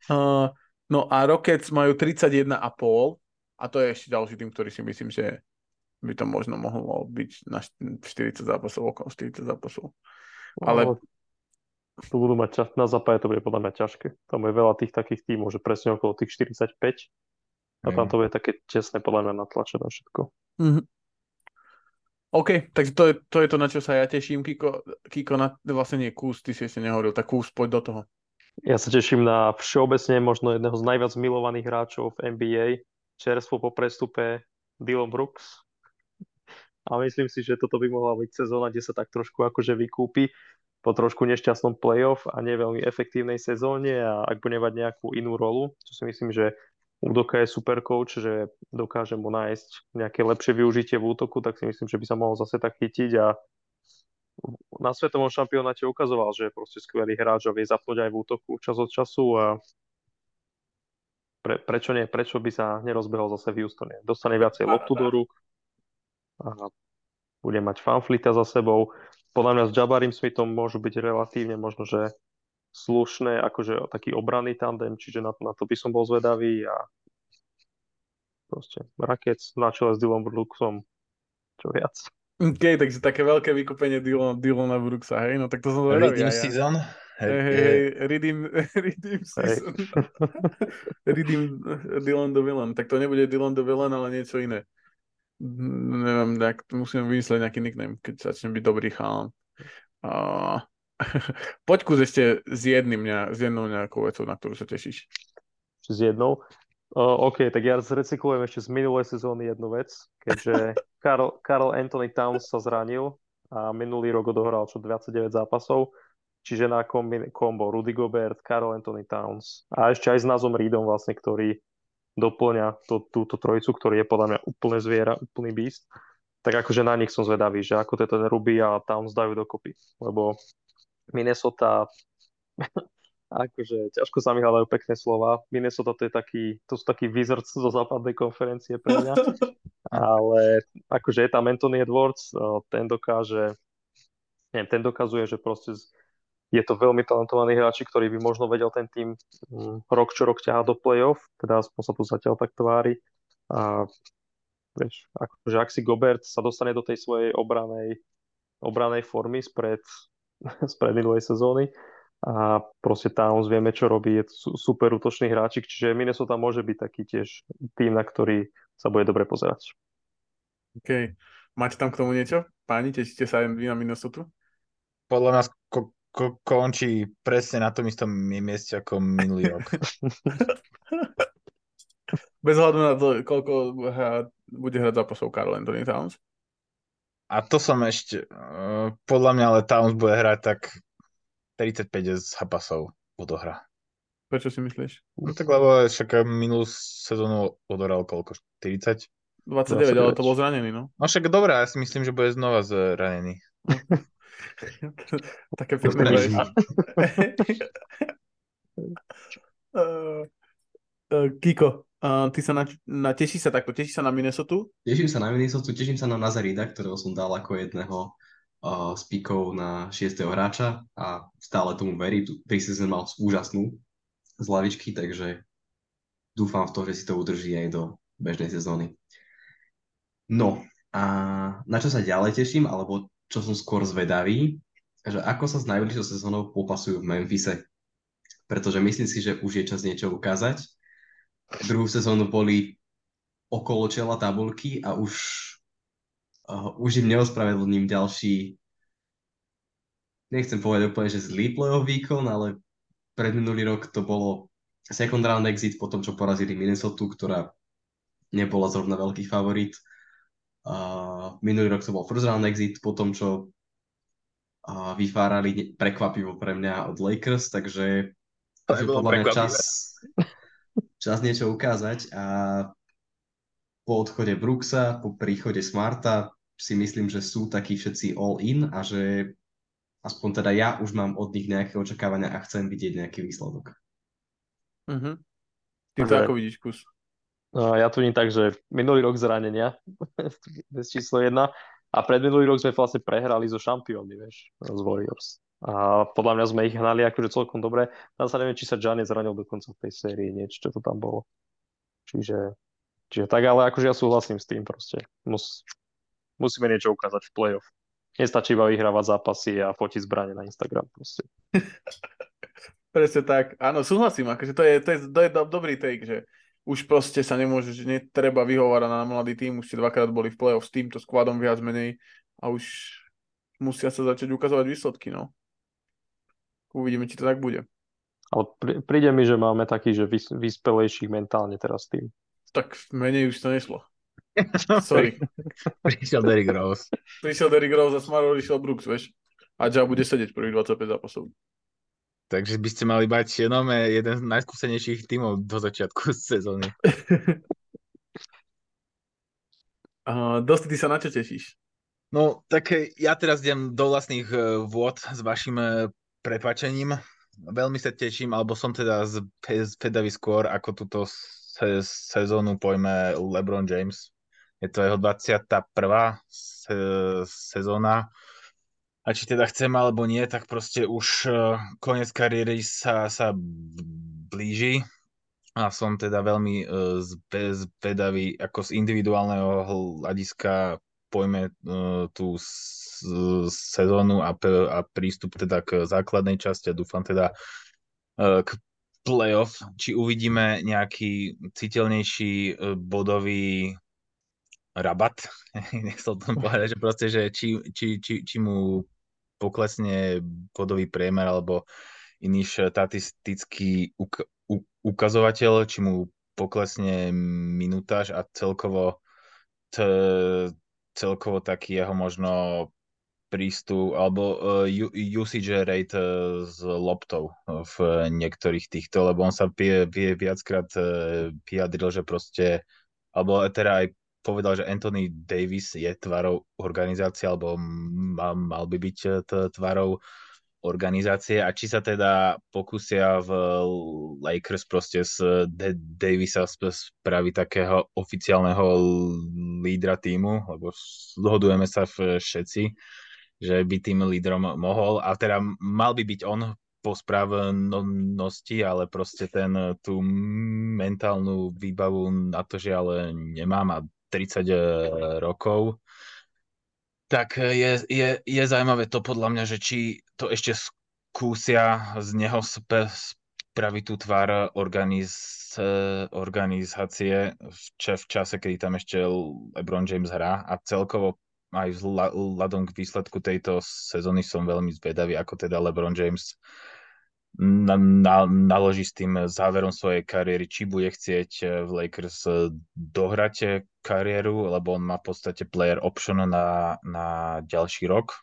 Uh, <laughs> no a Rockets majú 31,5 a to je ešte ďalší tým, ktorý si myslím, že by to možno mohlo byť na št- 40 zápasov, okolo 40 zápasov. Ale- No, tu budú mať čas, na západe to bude podľa mňa ťažké. Tam je veľa tých takých tímov, že presne okolo tých 45 a tam Hej. to bude také tesné podľa mňa natlačené všetko. Mhm. OK, takže to je, to je to, na čo sa ja teším. Kiko, Kiko na, vlastne nie, Kús, ty si ešte nehovoril, tak Kús, poď do toho. Ja sa teším na všeobecne možno jedného z najviac milovaných hráčov v NBA, čerstvo po prestupe Dylan Brooks. A myslím si, že toto by mohla byť sezóna, kde sa tak trošku akože vykúpi po trošku nešťastnom playoff a nie veľmi efektívnej sezóne a ak bude mať nejakú inú rolu, čo si myslím, že Udoka je super coach, že dokáže mu nájsť nejaké lepšie využitie v útoku, tak si myslím, že by sa mohol zase tak chytiť a na svetovom šampionáte ukazoval, že je proste skvelý hráč a vie zapnúť aj v útoku čas od času a pre, prečo nie? Prečo by sa nerozbehol zase v Houstone? Dostane viacej loptu do rúk a bude mať fanflita za sebou. Podľa mňa s Jabarim Smithom môžu byť relatívne možno, že slušné, akože taký obranný tandem, čiže na, na to by som bol zvedavý a proste Rakec na čele s Dylan Brooksom, čo viac. OK, takže také veľké vykúpenie Dylan, Dylana Brooksa, hej, no tak to som zvedavý. Redeem ja. season. Hej, hej, hej, redeem, <laughs> redeem season. <laughs> redeem Dylan the Villain. Tak to nebude Dylan the Villain, ale niečo iné. Neviem, tak musím vymyslieť nejaký nickname, keď začnem byť dobrý chalán. Uh, <laughs> poď kus ešte s jedným, s jednou nejakou vecou, na ktorú sa tešíš. s jednou. Uh, OK, tak ja zrecyklujem ešte z minulej sezóny jednu vec, keďže <laughs> Karl, Karl Anthony Towns sa zranil a minulý rok odohral čo 29 zápasov, čiže na kombi- kombo Rudy Gobert, Karl Anthony Towns a ešte aj s Nazom Reedom vlastne, ktorý doplňa to, túto trojicu, ktorý je podľa mňa úplne zviera, úplný beast. Tak akože na nich som zvedavý, že ako to ten Ruby a Towns dajú dokopy, lebo Minnesota <laughs> akože ťažko sa mi hľadajú pekné slova. Minnesota to je taký, to sú takí wizards zo západnej konferencie pre mňa. <laughs> Ale akože je tam Anthony Edwards, eh, ten dokáže, neviem, ten dokazuje, že proste z- je to veľmi talentovaný hráč, ktorý by možno vedel ten tým mm, rok čo rok ťahať do play-off, teda aspoň sa tu zatiaľ tak tvári. A vieš, akože ak si Gobert sa dostane do tej svojej obranej, obranej formy spred, <laughs> spred minulej sezóny, a proste Towns vieme, čo robí, je su- super útočný hráčik, čiže Minnesota môže byť taký tiež tým, na ktorý sa bude dobre pozerať. OK. Máte tam k tomu niečo? Páni, tešíte sa aj vy na Minnesota? Podľa nás ko- ko- končí presne na tom istom mieste ako minulý rok. <laughs> Bez hľadu na to, koľko hrá, bude hrať zápasov Karl Anthony Towns. A to som ešte, uh, podľa mňa ale Towns bude hrať tak 35 zápasov odohra. Prečo si myslíš? No tak lebo však minulú sezónu odohral koľko? 40? 29, ale to bol zranený, no. No však dobré, ja si myslím, že bude znova zranený. <laughs> <laughs> Také pekné Uh, <laughs> uh, Kiko, Uh, ty sa na, na, teší sa takto, teší sa na Minnesota? Teším sa na Minnesota, teším sa na Nazarida, ktorého som dal ako jedného uh, z pikov na 6. hráča a stále tomu verí. Preseason mal úžasnú z lavičky, takže dúfam v to, že si to udrží aj do bežnej sezóny. No a na čo sa ďalej teším, alebo čo som skôr zvedavý, že ako sa s najbližšou sezónou popasujú v Memphise. Pretože myslím si, že už je čas niečo ukázať druhú sezónu boli okolo čela tabulky a už, uh, už im neospravedlním ďalší nechcem povedať úplne, že zlý playoff výkon, ale pred minulý rok to bolo second round exit po tom, čo porazili Minnesota, ktorá nebola zrovna veľký favorit. Uh, minulý rok to bol first round exit po tom, čo uh, vyfárali prekvapivo pre mňa od Lakers, takže to je podľa mňa čas, čas niečo ukázať a po odchode Brooksa, po príchode Smarta si myslím, že sú takí všetci all in a že aspoň teda ja už mám od nich nejaké očakávania a chcem vidieť nejaký výsledok. Uh-huh. Ty to ako vidíš, kus? No, ja tu nie tak, že minulý rok zranenia, <laughs> bez číslo jedna, a pred minulý rok sme vlastne prehrali so šampiónmi, vieš, z Warriors. A podľa mňa sme ich hnali akože celkom dobre. Tam sa neviem, či sa Giannis zranil dokonca v tej sérii, niečo, čo to tam bolo. Čiže, čiže tak, ale akože ja súhlasím s tým proste. Mus, musíme niečo ukázať v play-off. Nestačí iba vyhrávať zápasy a fotiť zbranie na Instagram proste. <laughs> Presne tak. Áno, súhlasím. Akože to, je, to, je, to je dobrý take, že už proste sa nemôže, že netreba vyhovárať na mladý tým, už ste dvakrát boli v play-off s týmto skladom viac menej a už musia sa začať ukazovať výsledky, no. Uvidíme, či to tak bude. Ale príde mi, že máme taký, že vys- vyspelejších mentálne teraz tým. Tak menej už to nešlo. <laughs> Sorry. Prišiel Derrick Rose. Prišiel Derrick Rose a Smaro išiel Brooks, vieš. A Ja bude sedieť prvých 25 zápasov. Takže by ste mali mať jenom jeden z najskúsenejších tímov do začiatku <laughs> sezóny. <laughs> uh, Dosti, ty sa na čo tešíš? No, tak ja teraz idem do vlastných uh, vôd s vašim uh, prepačením. Veľmi sa teším, alebo som teda zvedavý skôr, ako túto se- sezónu pojme LeBron James. Je to jeho 21. Se- sezóna. A či teda chcem alebo nie, tak proste už uh, koniec kariéry sa, sa blíži. A som teda veľmi uh, zvedavý ako z individuálneho hľadiska pojme uh, tú sezónu a, a prístup teda k základnej časti a dúfam teda k playoff, či uvidíme nejaký citeľnejší bodový rabat, <laughs> nechcel tom <laughs> povedať, že proste, že či, či, či, či mu poklesne bodový priemer alebo iný štatistický uk- ukazovateľ, či mu poklesne minutáž a celkovo t- celkovo taký jeho možno prístup alebo uh, usage rate uh, s loptou v niektorých týchto, lebo on sa vie, vie viackrát uh, že proste, alebo teda aj povedal, že Anthony Davis je tvarou organizácie, alebo mal, mal by byť tvarou organizácie. A či sa teda pokusia v Lakers proste z Davisa spraviť takého oficiálneho lídra týmu, lebo zhodujeme sa všetci, že by tým lídrom mohol. A teda mal by byť on po správnosti, ale proste ten tú mentálnu výbavu na to, že ale nemám a 30 rokov. Tak je, je, je zaujímavé to podľa mňa, že či to ešte skúsia z neho spe, spraviť tú tvár organiz, organizácie v, č, v čase, kedy tam ešte LeBron James hrá. A celkovo aj vzhľadom k výsledku tejto sezóny som veľmi zvedavý, ako teda LeBron James na, na, naloží s tým záverom svojej kariéry, či bude chcieť v Lakers dohrať kariéru, lebo on má v podstate player option na, na ďalší rok,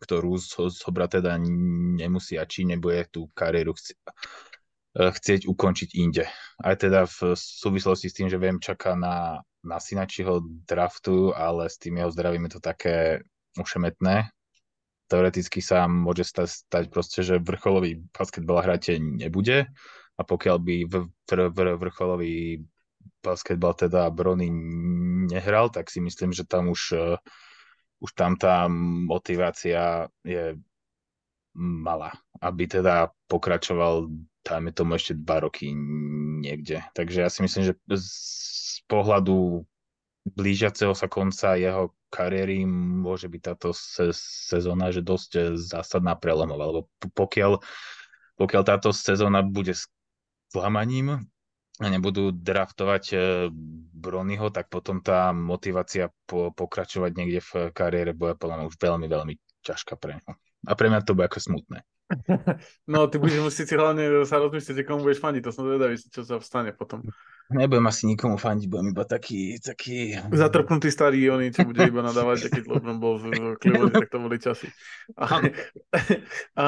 ktorú zobrať teda nemusí a či nebude tú kariéru chci- chcieť ukončiť inde. Aj teda v súvislosti s tým, že viem, čaká na, na synačího draftu, ale s tým jeho zdravím je to také ušemetné. Teoreticky sa môže stať, stať proste, že vrcholový basketbal hrať nebude a pokiaľ by v, v, v, vrcholový basketbal teda Brony nehral, tak si myslím, že tam už, uh, už tam tá motivácia je malá, aby teda pokračoval dajme tomu ešte dva roky niekde. Takže ja si myslím, že z pohľadu blížiaceho sa konca jeho kariéry môže byť táto se- sezóna, že dosť zásadná prelomová, lebo pokiaľ, pokiaľ táto sezóna bude sklamaním a nebudú draftovať e, Bronyho, tak potom tá motivácia po, pokračovať niekde v kariére bude podľa mňa už veľmi, veľmi ťažká pre ňo. A pre mňa to bude ako smutné. <laughs> No, ty budeš musieť si hlavne sa rozmyslieť, komu budeš fandiť, to som zvedavý, čo sa vstane potom. Nebudem asi nikomu fandiť, budem iba taký, taký... Zatrpnutý starý oni, čo bude iba nadávať, keď <laughs> LeBron bol v Cleveland, tak to boli časy. A, <laughs> a,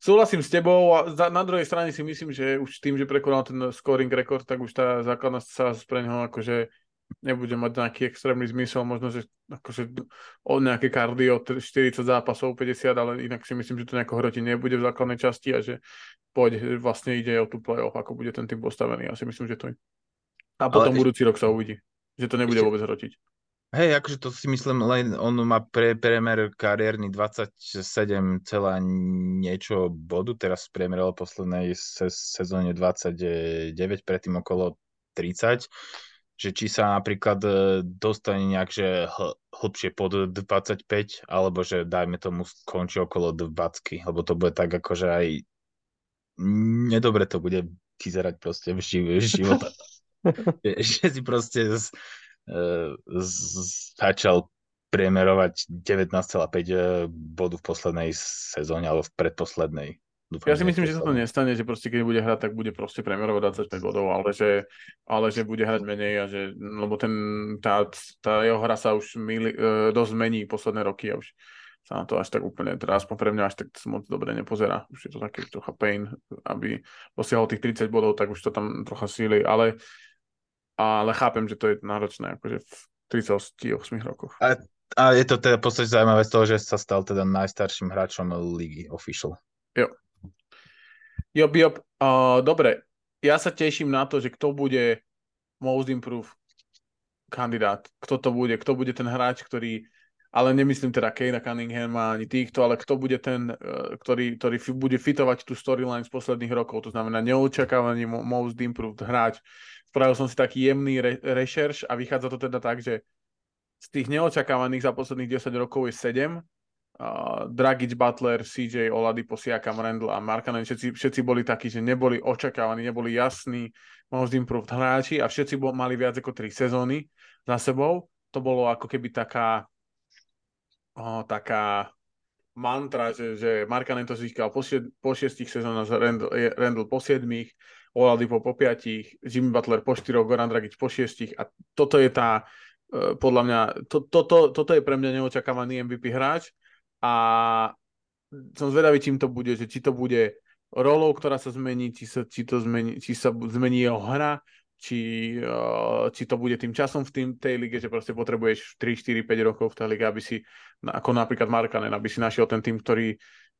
súhlasím s tebou a za, na druhej strane si myslím, že už tým, že prekonal ten scoring rekord, tak už tá základná sa pre neho akože nebude mať nejaký extrémny zmysel, možno, že akože o nejaké kardio 40 zápasov, 50, ale inak si myslím, že to nejako hroti nebude v základnej časti a že poď, vlastne ide o tú playoff, ako bude ten tým postavený. Ja si myslím, že to je. A potom ale budúci ešte... rok sa uvidí, že to nebude ešte... vôbec hrotiť. Hej, akože to si myslím, len on má pre, premer kariérny 27, celá niečo bodu, teraz priemeroval poslednej se, sezóne 29, predtým okolo 30 že či sa napríklad e, dostane nejak, že hl- hlbšie pod 25, alebo že dajme tomu skončí okolo 20, lebo to bude tak akože aj nedobre to bude vyzerať proste v živ- života. <laughs> že si proste z, e, z, začal priemerovať 19,5 e, bodu v poslednej sezóne alebo v predposlednej. Dúfam, ja si myslím, že sa to nestane, že proste keď bude hrať, tak bude proste premiérovať 25 bodov, ale že, ale že bude hrať menej a že, lebo ten, tá, tá jeho hra sa už mili, e, dosť mení posledné roky a už sa na to až tak úplne, teda aspoň pre mňa až tak moc dobre nepozerá. Už je to taký trocha pain, aby dosiahol tých 30 bodov, tak už to tam trocha síli, ale, ale chápem, že to je náročné, akože v 38 rokoch. A, a je to teda v podstate zaujímavé z toho, že sa stal teda najstarším hráčom ligy official. Jo, Job, job. Uh, dobre, ja sa teším na to, že kto bude most improved kandidát. Kto to bude? Kto bude ten hráč, ktorý ale nemyslím teda Kejna Cunninghama ani týchto, ale kto bude ten, uh, ktorý, ktorý bude fitovať tú storyline z posledných rokov, to znamená neočakávaný most improved hráč. Spravil som si taký jemný re- rešerš a vychádza to teda tak, že z tých neočakávaných za posledných 10 rokov je 7 uh, Dragic, Butler, CJ, Oladipo, Siakam, Randall a Markanen, všetci, všetci boli takí, že neboli očakávaní, neboli jasní most improved hráči a všetci bol, mali viac ako 3 sezóny za sebou. To bolo ako keby taká uh, taká mantra, že, že Markanen to získal po, šied, po šiestich sezónach, Randall, Randall po siedmých, Oladipo po piatich, Jimmy Butler po štyroch, Goran Dragic po šiestich a toto je tá, uh, podľa mňa, to, to, to, toto je pre mňa neočakávaný MVP hráč a som zvedavý, čím to bude, že či to bude rolou, ktorá sa zmení, či sa, či to zmení, či sa zmení jeho hra, či, uh, či to bude tým časom v tým, tej lige, že proste potrebuješ 3, 4, 5 rokov v tej lige, aby si, ako napríklad Markanen, aby si našiel ten tým, ktorý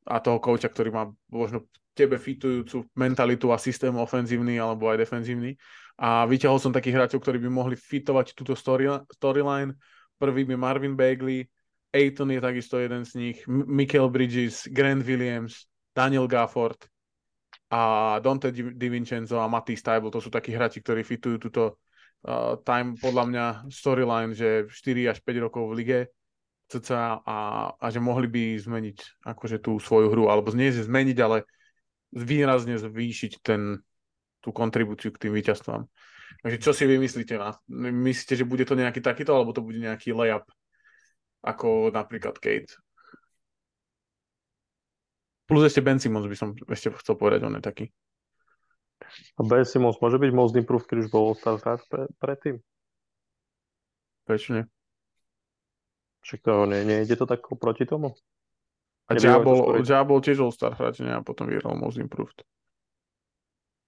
a toho kouča, ktorý má možno tebe fitujúcu mentalitu a systém ofenzívny alebo aj defenzívny. A vyťahol som takých hráčov, ktorí by mohli fitovať túto story, storyline. Prvý by Marvin Bagley, Aiton je takisto jeden z nich, Michael Bridges, Grant Williams, Daniel Gafford a Dante DiVincenzo a Matty Stable, to sú takí hráči, ktorí fitujú túto uh, time, podľa mňa storyline, že 4 až 5 rokov v lige cca a, a že mohli by zmeniť akože tú svoju hru, alebo nie zmeniť, ale výrazne zvýšiť ten, tú kontribúciu k tým víťazstvám. Takže čo si vymyslíte? Myslíte, že bude to nejaký takýto, alebo to bude nejaký layup ako napríklad Kate. Plus ešte Ben Simmons by som ešte chcel povedať, on je taký. A Ben Simmons môže byť most improved, keď už bol All-Star pre, predtým? Prečo nie? Však to nie, ide to tak proti tomu? A Ja bol, ja bol tiež All-Star hráč? A potom vyhral most improved.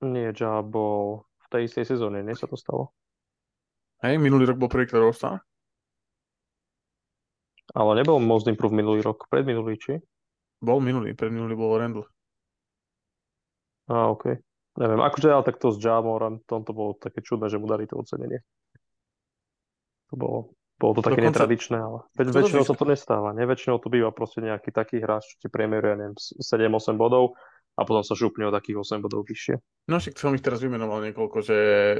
Nie, Ja bol v tej istej sezóne, nie sa to stalo? Hej, minulý rok bol prvýkrát All-Star? Ale nebol most improve minulý rok, predminulý, či? Bol minulý, predminulý bol Randall. Á, OK. neviem, akože ale tak to s Jamorom, to bolo také čudné, že mu dali to ocenenie. To bolo, bolo to také Dokonca- netradičné, ale veď, väčšinou sa to nestáva, ne? Väčšinou to býva proste nejaký taký hráč, čo ti priemeruje, ja neviem, 7-8 bodov a potom sa šupne o takých 8 bodov vyššie. No však som ich teraz vymenoval niekoľko, že,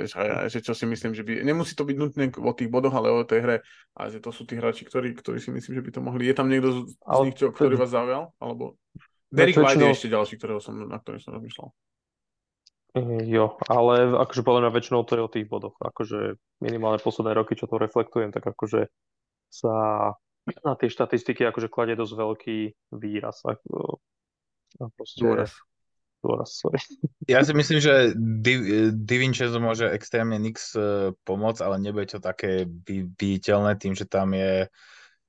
že, že čo si myslím, že by... Nemusí to byť nutné o tých bodoch, ale o tej hre. A že to sú tí hráči, ktorí, ktorí si myslím, že by to mohli. Je tam niekto z, z Ale nich, čo, to- ktorý vás zaujal? Alebo... Veď Derek White je ešte ďalší, ktorého som, na ktorým som rozmýšľal. Eh, Jo, ale akože podľa mňa väčšinou to je o tých bodoch. Akože minimálne posledné roky, čo to reflektujem, tak akože sa na tie štatistiky akože kladie dosť veľký výraz. Ako, a proste, Dôraz. Dôraz, sorry. <laughs> Ja si myslím, že Di, Di Vincenzo môže extrémne Nix eh, pomôcť, ale nebude to také viditeľné tým, že tam je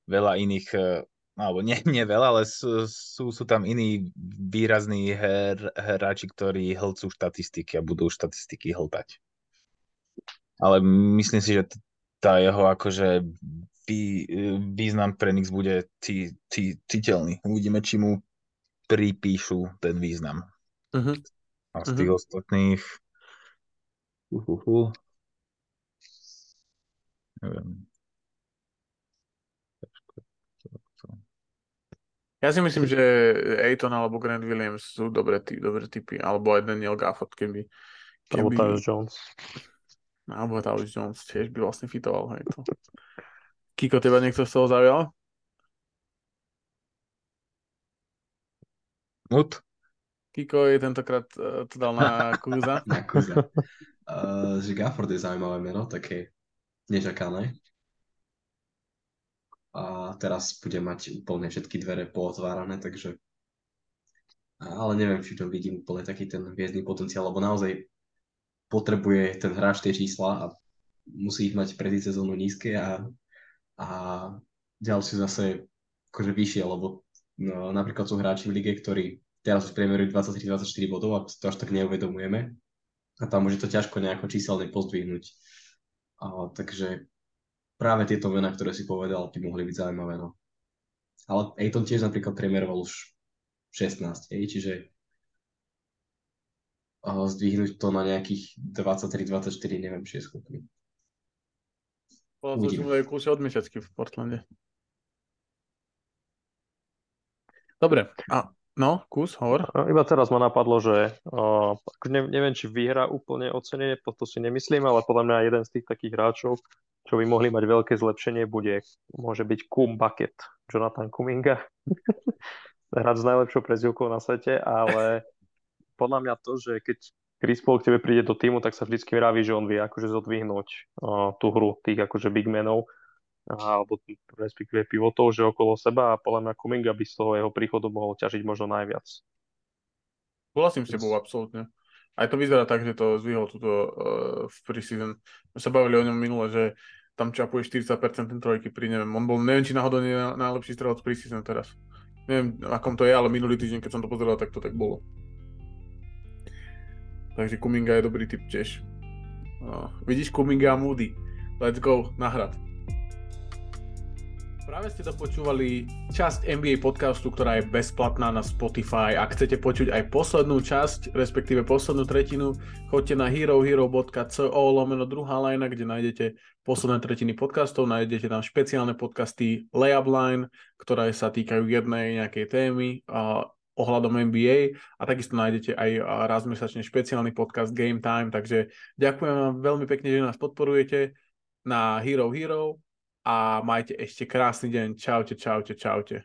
veľa iných, eh, alebo nie, nie veľa, ale sú, sú, sú tam iní výrazní her, hráči, ktorí hlcú štatistiky a budú štatistiky hltať. Ale myslím si, že tá jeho akože vý, význam pre Nix bude ci, ci, citeľný. Uvidíme, či mu pripíšu ten význam. Uh-huh. A z tých ostatných... Uhuhu. Neviem. Ja si myslím, že Aiton alebo Grant Williams sú dobré, ty, dobré typy. Alebo aj Daniel Gafford, keby... Alebo keby Tyus Jones. alebo Tyus Jones tiež by vlastne fitoval. Hej, to. Kiko, teba niekto z toho zaujal? Mut? Kiko je tentokrát uh, to dal na <laughs> Kuza. Na kuza. Uh, že Gafford je zaujímavé meno, také nečakané. A teraz bude mať úplne všetky dvere pootvárané, takže ale neviem, či to vidím úplne taký ten hviezdny potenciál, lebo naozaj potrebuje ten hráč tie čísla a musí ich mať predtým sezónu nízke a, a ďalšie zase akože vyššie, lebo no, napríklad sú hráči v lige, ktorí teraz už priemerujú 23-24 bodov a to až tak neuvedomujeme a tam môže to ťažko nejako číselne pozdvihnúť. A, takže práve tieto mená, ktoré si povedal, by mohli byť zaujímavé. No. Ale Aiton tiež napríklad priemeroval už 16, hej, čiže uh, zdvihnúť to na nejakých 23-24, neviem, či je schopný. Bolo to, kľúče od Mešacky v Portlande. Dobre, a no, kus, hovor. Iba teraz ma napadlo, že uh, ne, neviem, či vyhra úplne ocenenie, to, to si nemyslím, ale podľa mňa jeden z tých takých hráčov, čo by mohli mať veľké zlepšenie, bude, môže byť Kum Bucket, Jonathan Kuminga. <laughs> Hráč s najlepšou prezivkou na svete, ale podľa mňa to, že keď Chris Paul k tebe príde do týmu, tak sa vždycky vraví, že on vie akože zodvihnúť uh, tú hru tých akože big menov alebo respektíve pivotov, že okolo seba a podľa mňa Kuminga by z toho jeho príchodu mohol ťažiť možno najviac. Súhlasím s tebou, absolútne. Aj to vyzerá tak, že to zvýhol túto uh, v preseason. My sa bavili o ňom minule, že tam čapuje 40% ten trojky pri neviem. On bol, neviem, či náhodou nie najlepší strelec preseason teraz. Neviem, akom to je, ale minulý týždeň, keď som to pozeral, tak to tak bolo. Takže Kuminga je dobrý typ tiež. Uh, vidíš Kuminga a Moody. Let's go, na hrad. Práve ste dopočúvali časť NBA podcastu, ktorá je bezplatná na Spotify. Ak chcete počuť aj poslednú časť, respektíve poslednú tretinu, choďte na herohero.co lomeno druhá lajna, kde nájdete posledné tretiny podcastov, nájdete tam špeciálne podcasty Layup Line, ktoré sa týkajú jednej nejakej témy a ohľadom NBA a. Takisto nájdete aj raz mesačne špeciálny podcast Game Time, takže ďakujem vám veľmi pekne, že nás podporujete na Hero Hero a majte ešte krásny deň. Čaute, čaute, čaute.